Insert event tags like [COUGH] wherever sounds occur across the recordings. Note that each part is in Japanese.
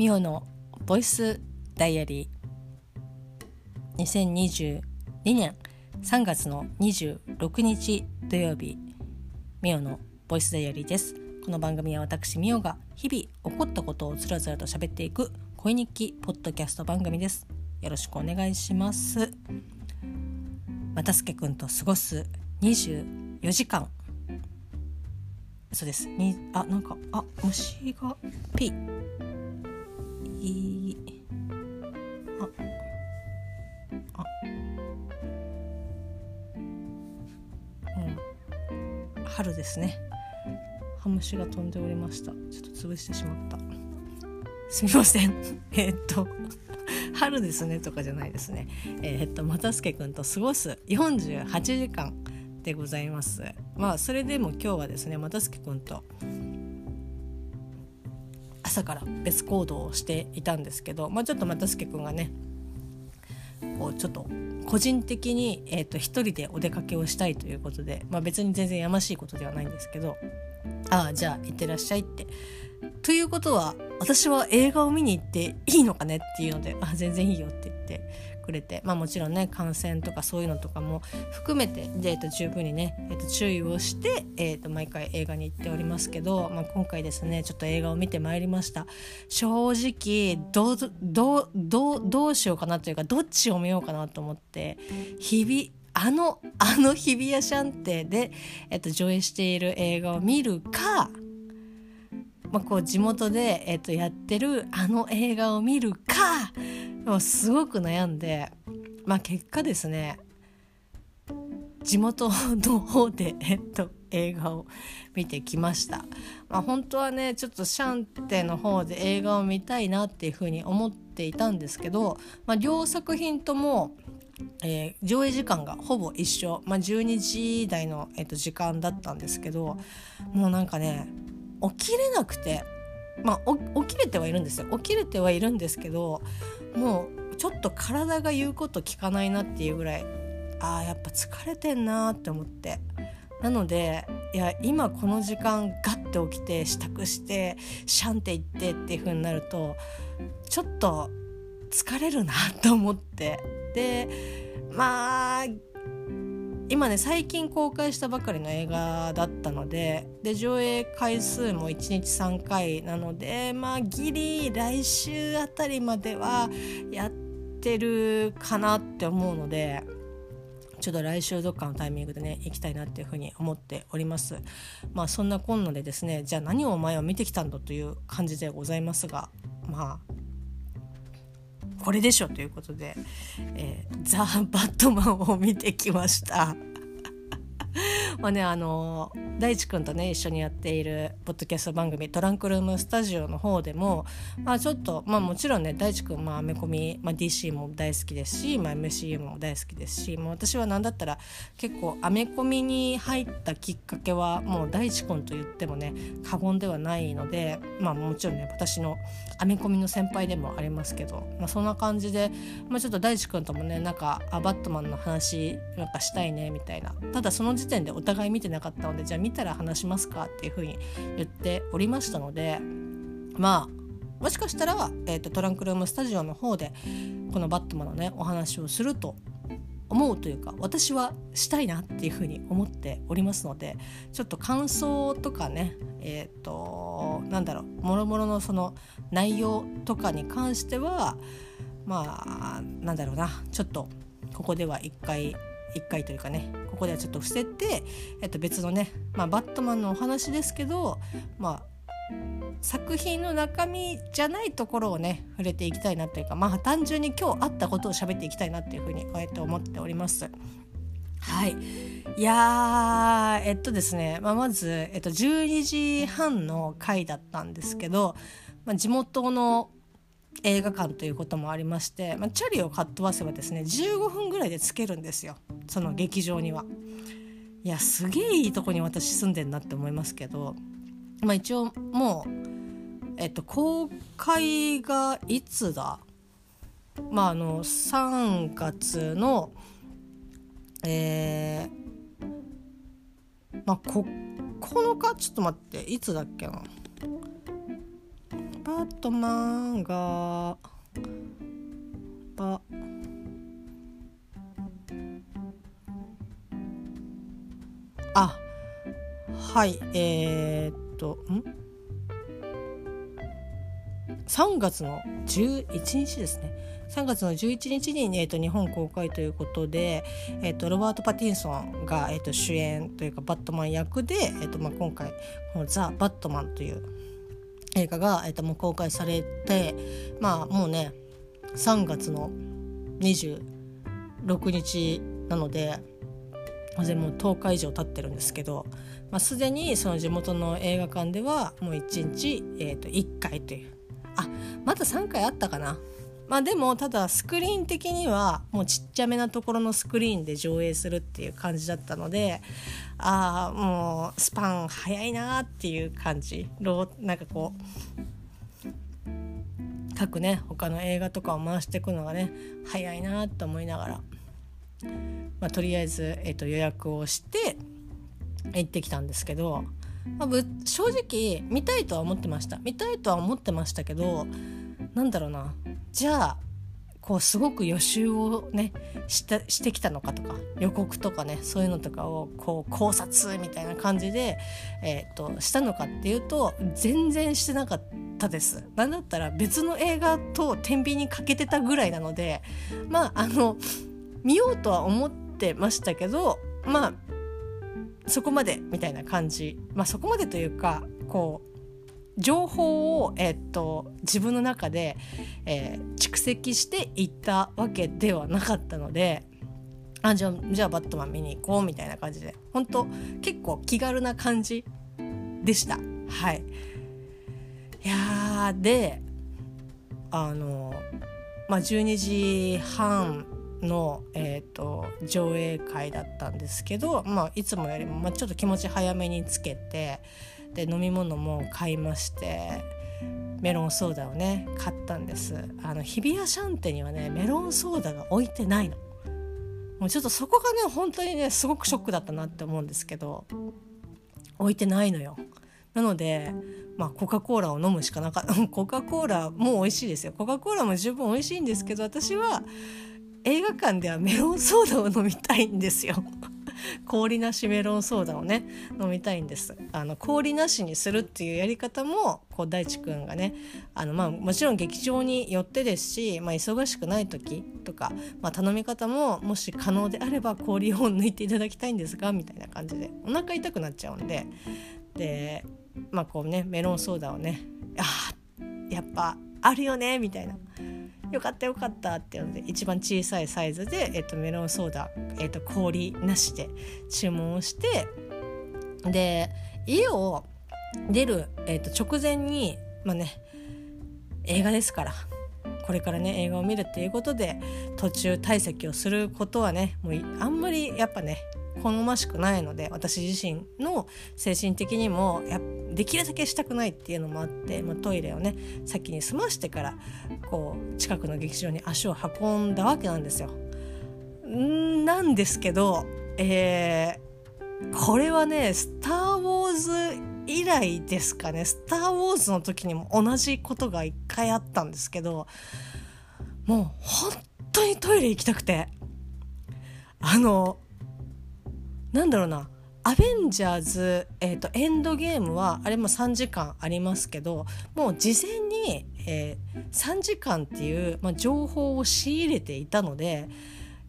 ミオのボイスダイアリー。2022年3月の26日土曜日ミオのボイスダイアリーです。この番組は私ミオが日々起こったことをつらつらと喋っていく恋日記ポッドキャスト番組です。よろしくお願いします。またすけくんと過ごす24時間。そうです。にあなんかあ虫がピいああうん。春ですね。ハムシが飛んでおりました。ちょっと潰してしまった。すみません。[LAUGHS] えー、っと春ですねとかじゃないですね。えー、っと又助くんと過ごす48時間でございます。まあそれでも今日はですね又助くんと朝から別行動をしていたんですけど、まあ、ちょっとまたすけくんがねこうちょっと個人的に、えーと、一人でお出かけをしたいということで、まあ、別に全然やましいことではないんですけどああじゃあ行ってらっしゃいって。ということは私は映画を見に行っていいのかねっていうのであ全然いいよって言ってくれて、まあ、もちろんね感染とかそういうのとかも含めてで、えー、と十分にね、えー、と注意をして、えー、と毎回映画に行っておりますけど、まあ、今回ですねちょっと映画を見てまいりました。正直どうどうどうどうしようかなというかどっちを見ようかなと思って日々あのあの日比谷シャンテで、えっと、上映している映画を見るか、まあ、こう地元で、えっと、やってるあの映画を見るかもすごく悩んで、まあ、結果ですね地元の方で、えっと、映画を見てきました、まあ、本当はねちょっとシャンテの方で映画を見たいなっていうふうに思っていたんですけど、まあ、両作品とも、えー、上映時間がほぼ一緒、まあ、12時台の、えっと、時間だったんですけどもうなんかね起きれなくてまあ起きれてはいるんですよ。起きれてはいるんですけどもうちょっと体が言うこと聞かないなっていうぐらいああやっぱ疲れてんなって思って。なのでいや今この時間ガッて起きて支度してシャンって行ってっていう風になるとちょっと疲れるなと思って。でまあ今ね最近公開したばかりの映画だったのでで上映回数も1日3回なのでまあギリ来週あたりまではやってるかなって思うのでちょっと来週どっかのタイミングでね行きたいなっていうふうに思っております。まあそんなこんなでですねじゃあ何をお前は見てきたんだという感じでございますがまあこれでしょということで「えー、ザ・バットマン」を見てきました。まあねあの大地君とね一緒にやっているポッドキャスト番組「トランクルームスタジオ」の方でも、まあ、ちょっと、まあ、もちろんね大地君、まあ、アメコミ、まあ、DC も大好きですし、まあ、MCU も大好きですしもう私は何だったら結構アメコミに入ったきっかけはもう大地君と言ってもね過言ではないので、まあ、もちろんね私のアメコミの先輩でもありますけど、まあ、そんな感じで、まあ、ちょっと大地君ともねなんかあバットマンの話なんかしたいねみたいな。ただその時点でお互い見てなかったのでじゃあ見たら話しますかっていうふうに言っておりましたのでまあもしかしたら、えーと、トランクルームスタジオの方でこのバットマンのねお話をすると思うというか私はしたいなっていうふうに思っておりますのでちょっと感想とかねえっ、ー、となんだろうもろもろのその内容とかに関してはまあなんだろうなちょっとここでは一回一回というかねここではちょっと伏せて、えっと、別のね、まあ、バットマンのお話ですけど、まあ、作品の中身じゃないところをね触れていきたいなというかまあ単純に今日あったことを喋っていきたいなっていうふうにこうやって思っております。はい。いやえっとですね、まあ、まず、えっと、12時半の回だったんですけど、まあ、地元の映画館ということもありまして、まあ、チャリをかっ飛ばせばですね15分ぐらいで着けるんですよ。その劇場には。いやすげえいいとこに私住んでんなって思いますけど、まあ、一応もう、えっと、公開がいつだ？まああの3月のえー、まあ9日ちょっと待っていつだっけな？バットマンがバあはいえー、っとん？3月の11日ですね。3月の11日に、えーと、日本公開ということで、えーと、ロバート・パティンソンが、えーと、主演というかバットマン役で、えーとまあ、今回この「ザ・バットマン」という映画が、えー、ともう公開されてまあもうね3月の26日なので全もう10日以上経ってるんですけど、まあ、すでにその地元の映画館ではもう1日、えー、と1回という。あまだ3回あったかな。まあでもただスクリーン的にはもうちっちゃめなところのスクリーンで上映するっていう感じだったのでああもうスパン早いなっていう感じ。なんかこう各ね他の映画とかを回していくのがね早いなと思いながら、まあ、とりあえず、えー、と予約をして行ってきたんですけど、まあ、正直見たいとは思ってました。見たいとは思ってましたけどなんだろうなじゃあこうすごく予習をねしたしてきたのかとか予告とかねそういうのとかをこう考察みたいな感じで、えーと、したのかっていうと全然してなかったです。なんだったら別の映画と天秤にかけてたぐらいなのでまああの見ようとは思ってましたけどまあそこまでみたいな感じまあそこまでというかこう情報を、えっと、自分の中で、えー、蓄積していったわけではなかったのであじゃあじゃあバットマン見に行こうみたいな感じで本当結構気軽な感じでした。はい。いやであのまあ12時半の、えーと、上映会だったんですけど、まあ、いつもよりも、まあ、ちょっと気持ち早めにつけてで飲み物も買いましてメロンソーダをね買ったんです。あの日比谷シャンテにはねメロンソーダが置いてないの。もうちょっとそこがね本当にねすごくショックだったなって思うんですけど置いてないのよ。なのでまあコカ・コーラを飲むしかなかった。[LAUGHS] コカ・コーラも美味しいですよ。コカ・コーラも十分美味しいんですけど私は映画館ではメロンソーダを飲みたいんですよ。[LAUGHS] 氷なしメロンソーダをね飲みたいんです。あの氷なしにするっていうやり方もこう大地くんがねあの、まあ、もちろん劇場によってですし、まあ、忙しくない時とか、まあ、頼み方ももし可能であれば氷を抜いていただきたいんですがみたいな感じでお腹痛くなっちゃうんででまあこうねメロンソーダをねあやっぱあるよねみたいな。よかったよかったっていうので一番小さいサイズで、えっと、メロンソーダ、えっと、氷なしで注文をしてで家を出る、えっと、直前にまあね映画ですからこれからね映画を見るっていうことで途中退席をすることはねもうあんまりやっぱね好ましくないので私自身の精神的にもやできるだけしたくないっていうのもあって、まあ、トイレをね先に済ましてからこう近くの劇場に足を運んだわけなんですよ。んなんですけど、えー、これはね「スター・ウォーズ」以来ですかね「スター・ウォーズ」の時にも同じことが一回あったんですけどもう本当にトイレ行きたくて。あのなんだろうな。アベンジャーズ、えーと、エンドゲームはあれも3時間ありますけどもう事前に、えー、3時間っていう、まあ、情報を仕入れていたので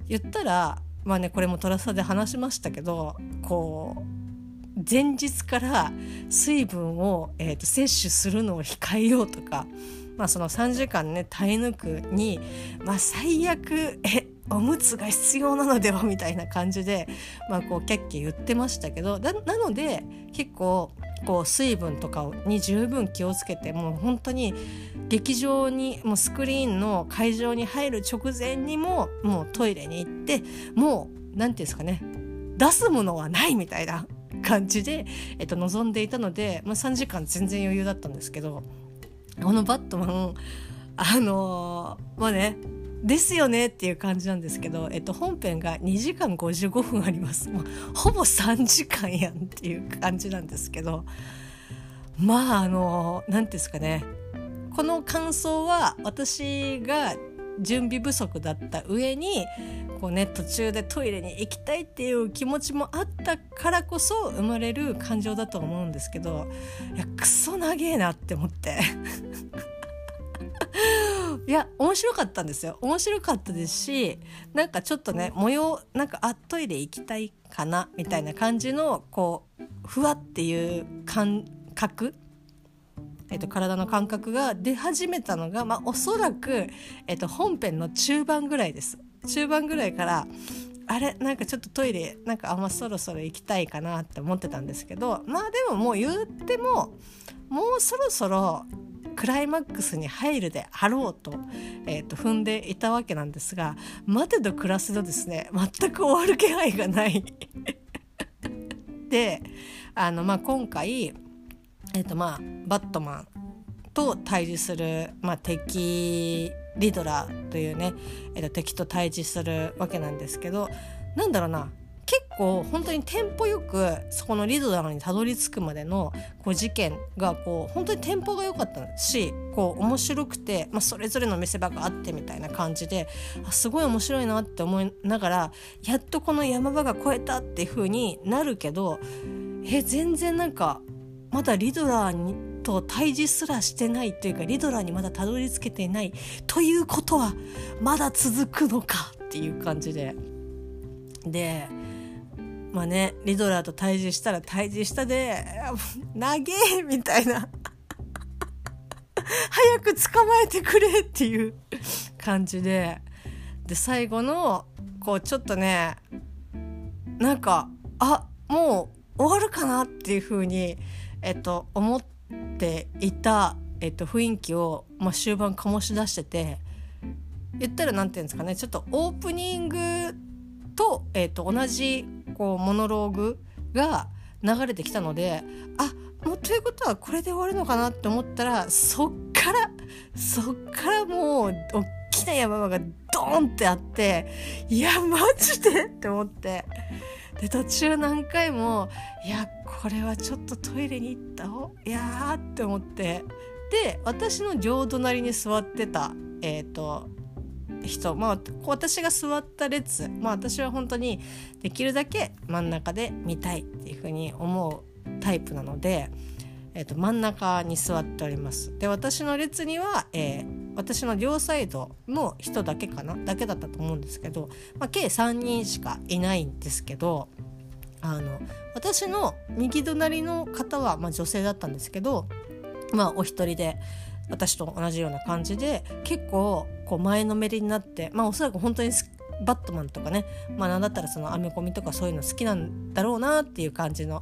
言ったらまあねこれもトラサで話しましたけどこう前日から水分を、えーと、摂取するのを控えようとか、まあ、その3時間ね耐え抜くに、まあ、最悪えおむつが必要なのではみたいな感じで、まあ、こうキャッキャ言ってましたけどなので結構こう水分とかに十分気をつけてもう本当に劇場にもうスクリーンの会場に入る直前にももうトイレに行ってもう何て言うんですかね出すものはないみたいな感じで、えっと、望んでいたので、まあ、3時間全然余裕だったんですけどこのバットマンあのー、まあねですよねっていう感じなんですけど、えっと、本編が2時間55分あります。もうほぼ3時間やんっていう感じなんですけどまああの何ていうんですかねこの感想は私が準備不足だった上にこうね途中でトイレに行きたいっていう気持ちもあったからこそ生まれる感情だと思うんですけどいやクソ長えなって思っていや面白かったんですよ。面白かったですしなんかちょっとね模様なんかあトイレ行きたいかなみたいな感じのこうふわっていう感覚えっと、体の感覚が出始めたのが、まあ、おそらく、えっと、本編の中盤ぐらいです。中盤ぐらいからあれなんかちょっとトイレなんかあんまそろそろ行きたいかなって思ってたんですけどまあでももう言ってももうそろそろクライマックスに入るであろうと,、えー、と踏んでいたわけなんですが待てど暮らすとですね全く終わる気配がない。[LAUGHS] であの、まあ、今回、えーとまあ、バットマンと対峙する、まあ、敵リドラーというね、えー、と敵と対峙するわけなんですけどなんだろうな結構本当にテンポよくそこのリドラーにたどり着くまでのこう事件がこう本当にテンポが良かったしこう面白くて、まあ、それぞれの見せ場があってみたいな感じですごい面白いなって思いながらやっとこの山場が越えたっていう風になるけどえ全然なんかまだリドラーにと対峙すらしてないというかリドラーにまだたどり着けていないということはまだ続くのかっていう感じで。でまあねリドラーと対峙したら対峙したで「長え!」みたいな [LAUGHS] 早く捕まえてくれっていう感じでで最後のこうちょっとねなんかあもう終わるかなっていう風にえっと思っていた、えっと、雰囲気を、まあ、終盤醸し出してて言ったら何て言うんですかねちょっとオープニングと,、えー、と同じこうモノローグが流れてきたのであもうということはこれで終わるのかなって思ったらそっからそっからもう大きな山場がドーンってあっていやマジでって思って。で途中何回もいやこれはちょっとトイレに行った方いやーって思って。で私の両隣に座ってたえっ、ー、と人、まあ、私が座った列、まあ、私は本当にできるだけ真ん中で見たいっていうふうに思うタイプなので、えー、と真ん中に座っております。で私の列には、えー、私の両サイドの人だけかなだけだったと思うんですけど、まあ、計3人しかいないんですけどあの私の右隣の方は、まあ、女性だったんですけど、まあ、お一人で私と同じような感じで結構こう前のめりになってまあおそらく本当にバットマンとかねまあなんだったらそのアメコミとかそういうの好きなんだろうなっていう感じの。っ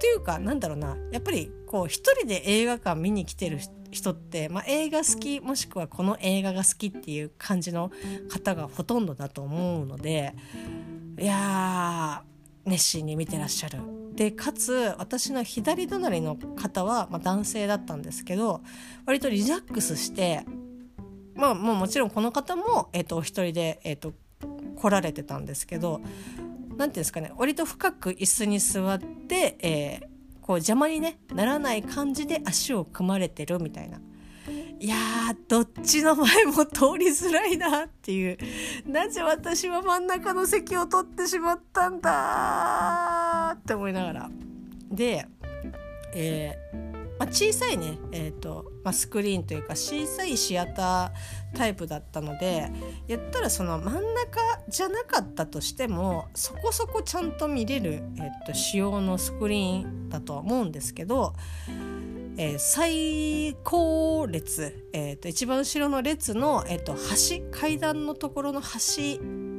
ていうかなんだろうなやっぱりこう一人で映画館見に来てる人って、まあ、映画好きもしくはこの映画が好きっていう感じの方がほとんどだと思うのでいや熱心に見てらっしゃるでかつ私の左隣の方は、まあ、男性だったんですけど割とリラックスしてまあもうもちろんこの方も、えーと、お一人で、えーと、来られてたんですけど何ていうんですかね割と深く椅子に座って、えー、こう邪魔に、ね、ならない感じで足を組まれてるみたいな。いやどっちの前も通りづらいなっていう。なぜ私は真ん中の席を取ってしまったんだって思いながら。で、えーまあ、小さいね、えーとまあ、スクリーンというか小さいシアタータイプだったので言ったらその真ん中じゃなかったとしてもそこそこちゃんと見れる、えーと仕様のスクリーンだとは思うんですけどえー、最高列、えーと、一番後ろの列の、えーと、橋階段のところの橋、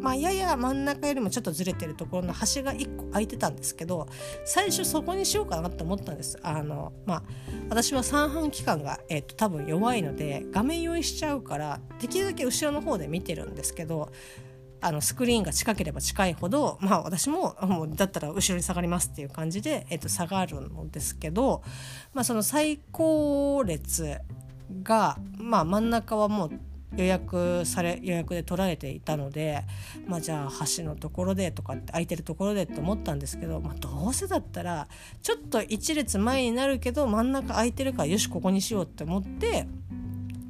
まあ、やや真ん中よりもちょっとずれてるところの橋が1個空いてたんですけど最初そこにしようかなと思ったんです。あの、まあ、私は三半規管が、えーと多分弱いので画面用意しちゃうからできるだけ後ろの方で見てるんですけどあのスクリーンが近ければ近いほど、まあ、私ももうだったら後ろに下がりますっていう感じで、えっと、下がるのですけど、まあ、その最高列が、まあ、真ん中はもう予約され予約で取られていたのでまあじゃあ橋のところでとかって空いてるところでって思ったんですけど、まあ、どうせだったらちょっと一列前になるけど真ん中空いてるからよしここにしようって思って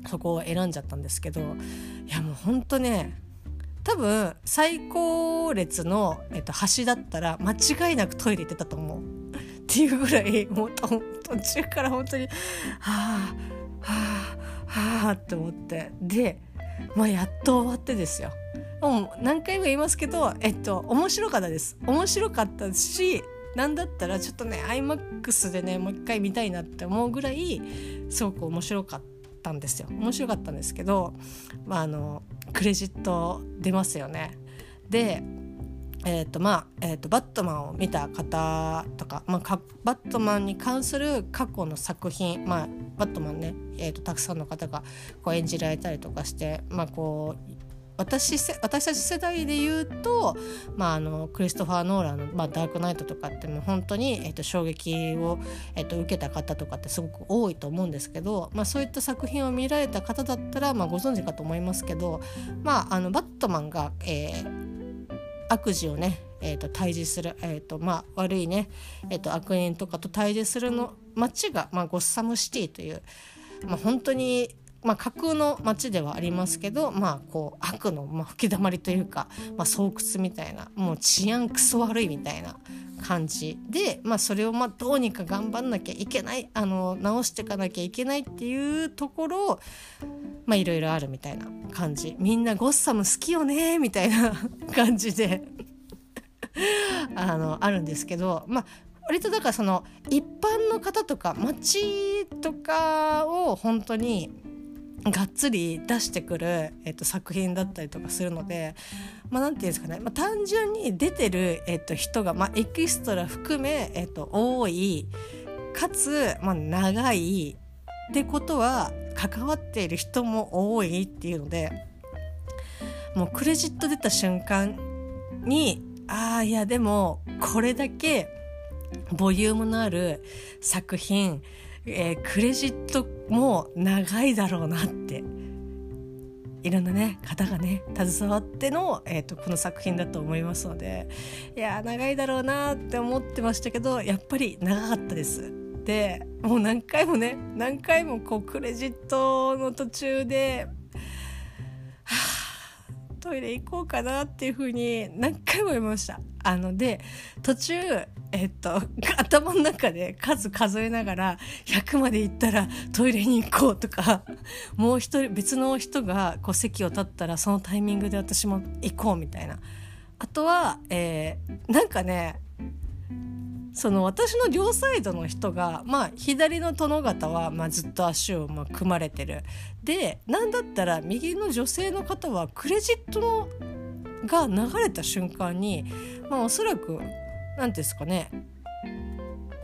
そこを選んじゃったんですけどいやもうほんとね多分最高列の、えっと、橋だったら間違いなくトイレ行ってたと思う。っていうぐらいもう途中から本当にはあはあはあって思って。で、まあ、やっと終わってですよ。もう何回も言いますけどえっと面白かったです。面白かったしなんだったらちょっとね iMAX でねもう一回見たいなって思うぐらいすごく面白かったんですよ。面白かったんですけど、まあ、あのクレジット出ますよね。でえーとまあえーと、バットマンを見た方とか,、まあ、バットマンに関する過去の作品、まあ、バットマンね、えーと、たくさんの方がこう演じられたりとかして、まあ、こう私私たち世代で言うと、まあ、あのクリストファー・ノーランの、まあ、ダークナイトとかってもう本当に、えーと、衝撃を、えーと、受けた方とかってすごく多いと思うんですけど、まあ、そういった作品を見られた方だったら、まあ、ご存知かと思いますけど、まあ、あのバットマンが、えー、悪事をねえーと、対峙する、えーとまあ、悪いね、えーと、悪人とかと対峙するの町が、まあ、ゴッサムシティという、まあ、本当にまあ、架空の町ではありますけど、まあ、こう悪の、まあ、吹きだまりというか、まあ、巣窟みたいなもう治安クソ悪いみたいな感じで、まあ、それをまあどうにか頑張んなきゃいけないあの直していかなきゃいけないっていうところまあいろいろあるみたいな感じ。みんなゴッサム好きよねみたいな感じであのあるんですけどまあ割とだからその一般の方とか街とかを本当にがっつり出してくる、えっと、作品だったりとかするのでまあ何て言うんですかね、まあ、単純に出てる、えっと、人が、まあ、エキストラ含め、えっと、多いかつ、まあ、長いってことは関わっている人も多いっていうのでもうクレジット出た瞬間にああいやでもこれだけボリュームのある作品えー、クレジットも長いだろうなっていろんなね方がね携わっての、えーと、この作品だと思いますのでいや長いだろうなって思ってましたけどやっぱり長かったです。でもう何回もね何回もこうクレジットの途中ではあトイレ行こうかなっていうふうに何回も言いました。あので途中えっと [LAUGHS] 頭の中で数数えながら100まで行ったらトイレに行こうとかもう一人別の人がこう席を立ったらそのタイミングで私も行こうみたいな。あとは、えー、なんかねその私の両サイドの人が、まあ、左の殿方は、まあ、ずっと足をまあ組まれてる。でなんだったら右の女性の方はクレジットのが流れた瞬間に、まあ、おそらく何ですかね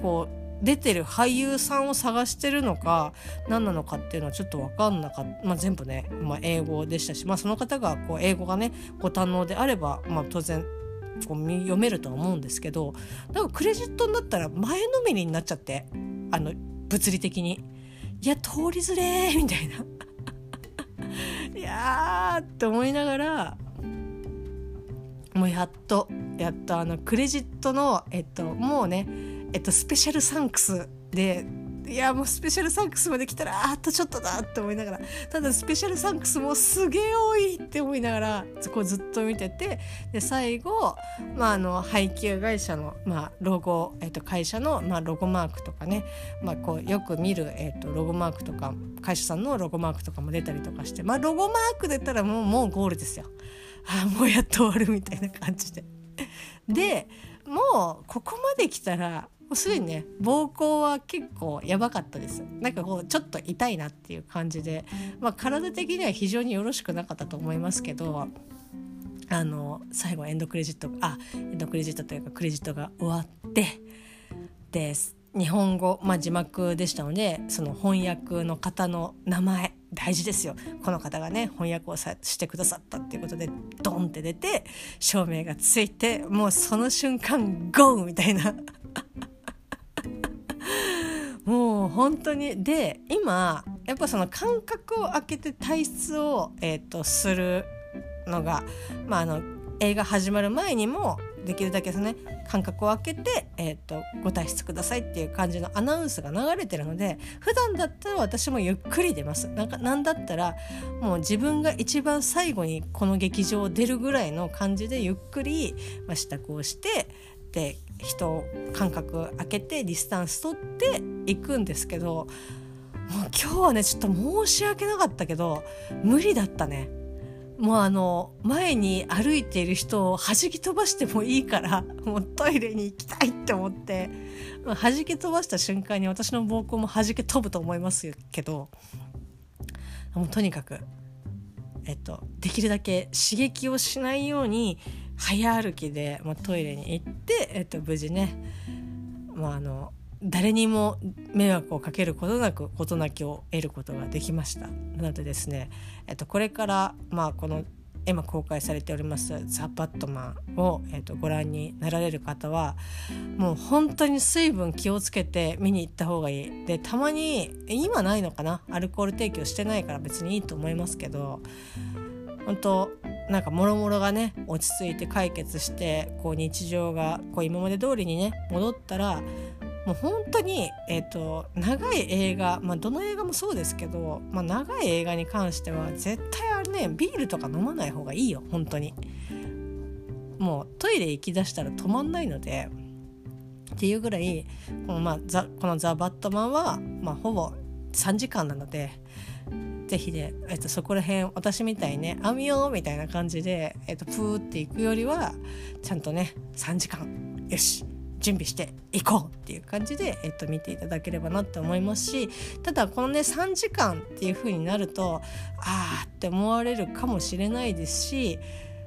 こう出てる俳優さんを探してるのか何なのかっていうのはちょっと分かんなかった、まあ、全部ね、まあ、英語でしたし、まあ、その方がこう英語がねご堪能であれば、まあ、当然こう読めるとは思うんですけどなんかクレジットになったら前のめりになっちゃってあの物理的に。いや通りづれーみたいな。[LAUGHS] いやーって思いながらもうやっとやっとあのクレジットのえっともうねえっとスペシャルサンクスでいやもうスペシャルサンクスまで来たらあとちょっとだって思いながらただスペシャルサンクスもすげえ多いって思いながらこうずっと見ててで最後、まあ、あの配給会社の、まあ、ロゴ、えっと、会社の、まあ、ロゴマークとかね、まあ、こうよく見る、えっと、ロゴマークとか会社さんのロゴマークとかも出たりとかして、まあ、ロゴマーク出たらもうもうゴールですよ。あもうやっと終わるみたいな感じで。でもうここまで来たらうすでにね膀胱は結構やばかったです。なんかこうちょっと痛いなっていう感じで、まあ、体的には非常によろしくなかったと思いますけどあの最後エンドクレジットあエンドクレジットというかクレジットが終わってです日本語、まあ、字幕でしたのでその翻訳の方の名前大事ですよ。この方がね翻訳をさしてくださったっていうことでドンって出て照明がついてもうその瞬間ゴーみたいな。もう本当に。で今やっぱその間隔を空けて退出を、えーと、するのが、まあ、あの映画始まる前にもできるだけですね間隔を空けて、えーと、ご退出くださいっていう感じのアナウンスが流れてるので普段だったら私もゆっくり出ます。なんかなんだったらもう自分が一番最後にこの劇場を出るぐらいの感じでゆっくり、まあ、支度をしてで人間隔空けてディスタンス取っていくんですけどもう今日はねちょっと申し訳なかったけど無理だったね。もうあの前に歩いている人を弾き飛ばしてもいいから [LAUGHS] もうトイレに行きたいって思って弾き飛ばした瞬間に私の膀胱も弾け飛ぶと思いますけどもうとにかく、えっと、できるだけ刺激をしないように早歩きで、まあ、トイレに行って、えっと、無事ね、まあ、あの誰にも迷惑をかけることなく事なきを得ることができました。なのでですね、えっと、これからまあこの今公開されております「ザ・バットマンを」えっと、ご覧になられる方はもう本当に水分気をつけて見に行った方がいい。でたまに今ないのかな？アルコール提供してないから別にいいと思いますけど本当なんかもろもろがね落ち着いて解決してこう日常がこう今まで通りにね戻ったらもう本当に、えーと、長い映画、まあ、どの映画もそうですけど、まあ、長い映画に関しては絶対あれねビールとか飲まない方がいいよ本当に。もうトイレ行きだしたら止まんないのでっていうぐらいこの,、まあ、ザこの「ザ・バットマンは」まあ、ほぼ3時間なので是非ね、えっと、そこら辺私みたいね「あみよう」みたいな感じで、えっと、プーっていくよりはちゃんとね3時間よし準備していこうっていう感じで、えっと、見ていただければなって思いますしただこのね3時間っていう風になるとああって思われるかもしれないですし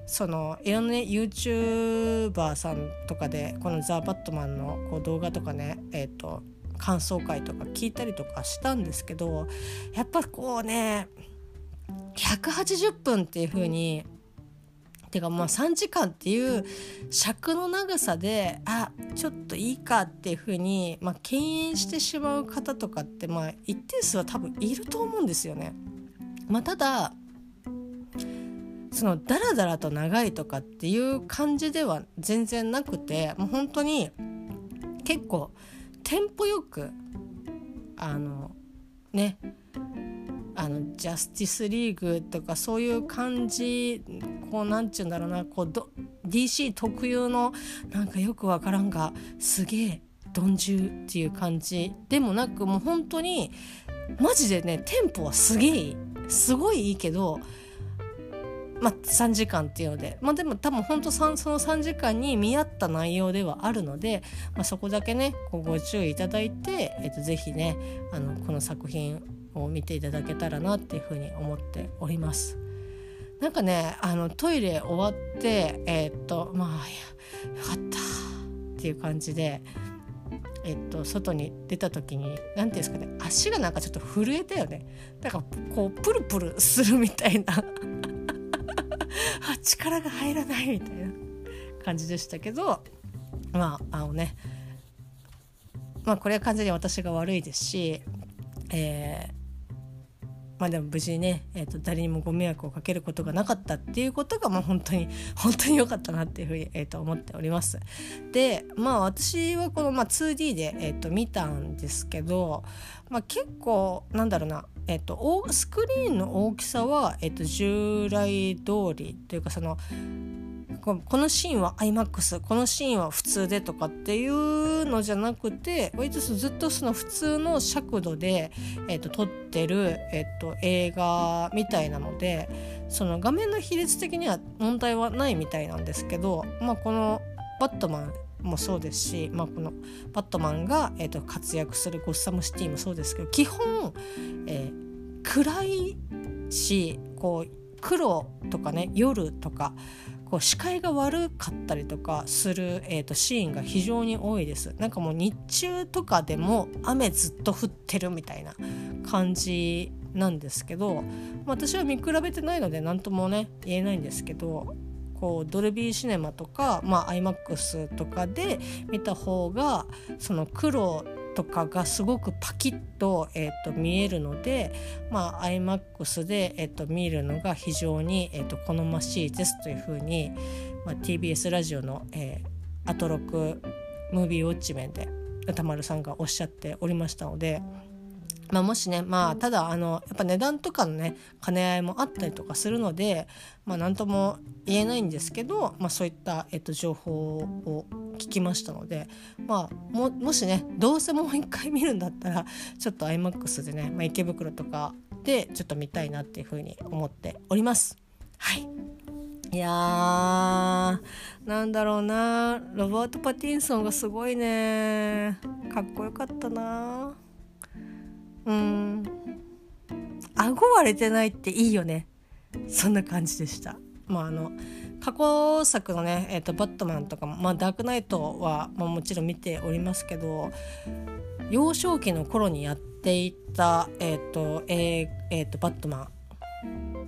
そのいろんなね YouTuber さんとかでこのザ・バットマンのこう動画とかねえっ、と感想会とか聞いたりとかしたんですけどやっぱこうね180分っていう風にてかまあ3時間っていう尺の長さであちょっといいかっていうふうに、まあ、敬遠してしまう方とかってまあ一定数は多分いると思うんですよね。まあ、ただそのダラダラと長いとかっていう感じでは全然なくてもう本当に結構テンポよくあのねあのジャスティスリーグとかそういう感じこうなんちゅうんだろうなこう DC 特有のなんかよくわからんがすげえ鈍重っていう感じでもなくもう本当にマジでねテンポはすげえすごいいいけどまあ、3時間っていうので、まあ、でも多分本当その3時間に見合った内容ではあるので、まあ、そこだけねご注意いただいて、えっと、ぜひねあのこの作品を見ていただけたらなっていうふうに思っております。なんかねあのトイレ終わってえー、っとまあよかったっていう感じで、えっと、外に出た時に何て言うんですかね足がなんかちょっと震えたよね。だからこうプルプルするみたいな。あ力が入らないみたいな感じでしたけどまああのねまあこれは完全に私が悪いですし、えー、まあでも無事にね、えー、と誰にもご迷惑をかけることがなかったっていうことがまあ本当に本当に良かったなっていうふうに、えー、と思っております。でまあ私はこの、まあ、2D で、えー、と見たんですけど、まあ、結構なんだろうなえっと、スクリーンの大きさは、えっと、従来通りというかそのこのシーンは iMAX このシーンは普通でとかっていうのじゃなくて割とずっとその普通の尺度で、えーと、撮ってる、えーと、映画みたいなのでその画面の比率的には問題はないみたいなんですけど、まあ、この「バットマン」もそうですし、まあ、このバットマンが、えーと、活躍するゴッサムシティもそうですけど基本、えー、暗いしこう黒とかね夜とかこう視界が悪かったりとかする、えーと、シーンが非常に多いです。なんかもう日中とかでも雨ずっと降ってるみたいな感じなんですけど、まあ、私は見比べてないので何ともね言えないんですけどこうドルビーシネマとか、まあ、IMAX とかで見た方がその黒とかがすごくパキッと,、えー、と見えるので、まあ、iMAX で、えー、と見るのが非常に、えー、と好ましいですというふうに、まあ、TBS ラジオの、えー、アトロクムービーウォッチ面で歌丸さんがおっしゃっておりましたので。まあ、もしねまあただあのやっぱ値段とかのね兼ね合いもあったりとかするのでまあ何とも言えないんですけど、まあ、そういった、えっと、情報を聞きましたのでまあももしねどうせもう一回見るんだったらちょっと iMAX でね、まあ、池袋とかでちょっと見たいなっていうふうに思っております。はい。いやーなんだろうなロバート・パティンソンがすごいね。かっこよかったなうん。顎割れてないっていいよね。そんな感じでした。まああの過去作のね、えーと、バットマンとかも、まあ、ダークナイトは、まあ、もちろん見ておりますけど幼少期の頃にやっていた、えーとえーえーと、バットマン。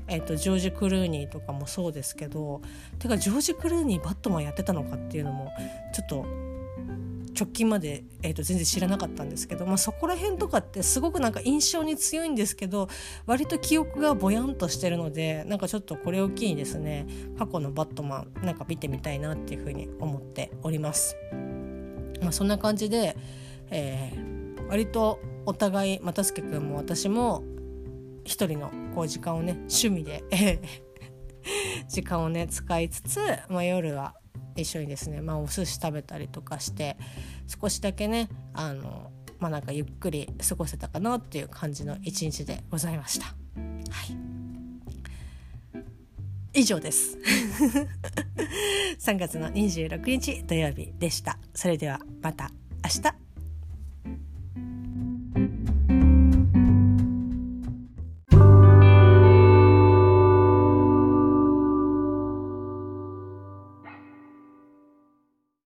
えーとジョージ・クルーニーとかもそうですけどてかジョージ・クルーニーバットマンやってたのかっていうのもちょっと直近まで、えーと、全然知らなかったんですけど、まあ、そこら辺とかってすごくなんか印象に強いんですけど割と記憶がぼやんとしてるのでなんかちょっとこれを機にですね過去のバットマンなんか見てみたいなっていうふうに思っております。まあ、そんな感じで、えー、割とお互い又助君も私も一人のこう時間をね趣味で時間をね使いつつ、まあ、夜は一緒にですね、まあ、お寿司食べたりとかして少しだけねあのまあなんかゆっくり過ごせたかなっていう感じの一日でございました。はい。以上です。[LAUGHS] 3月の26日土曜日でした。それではまた明日。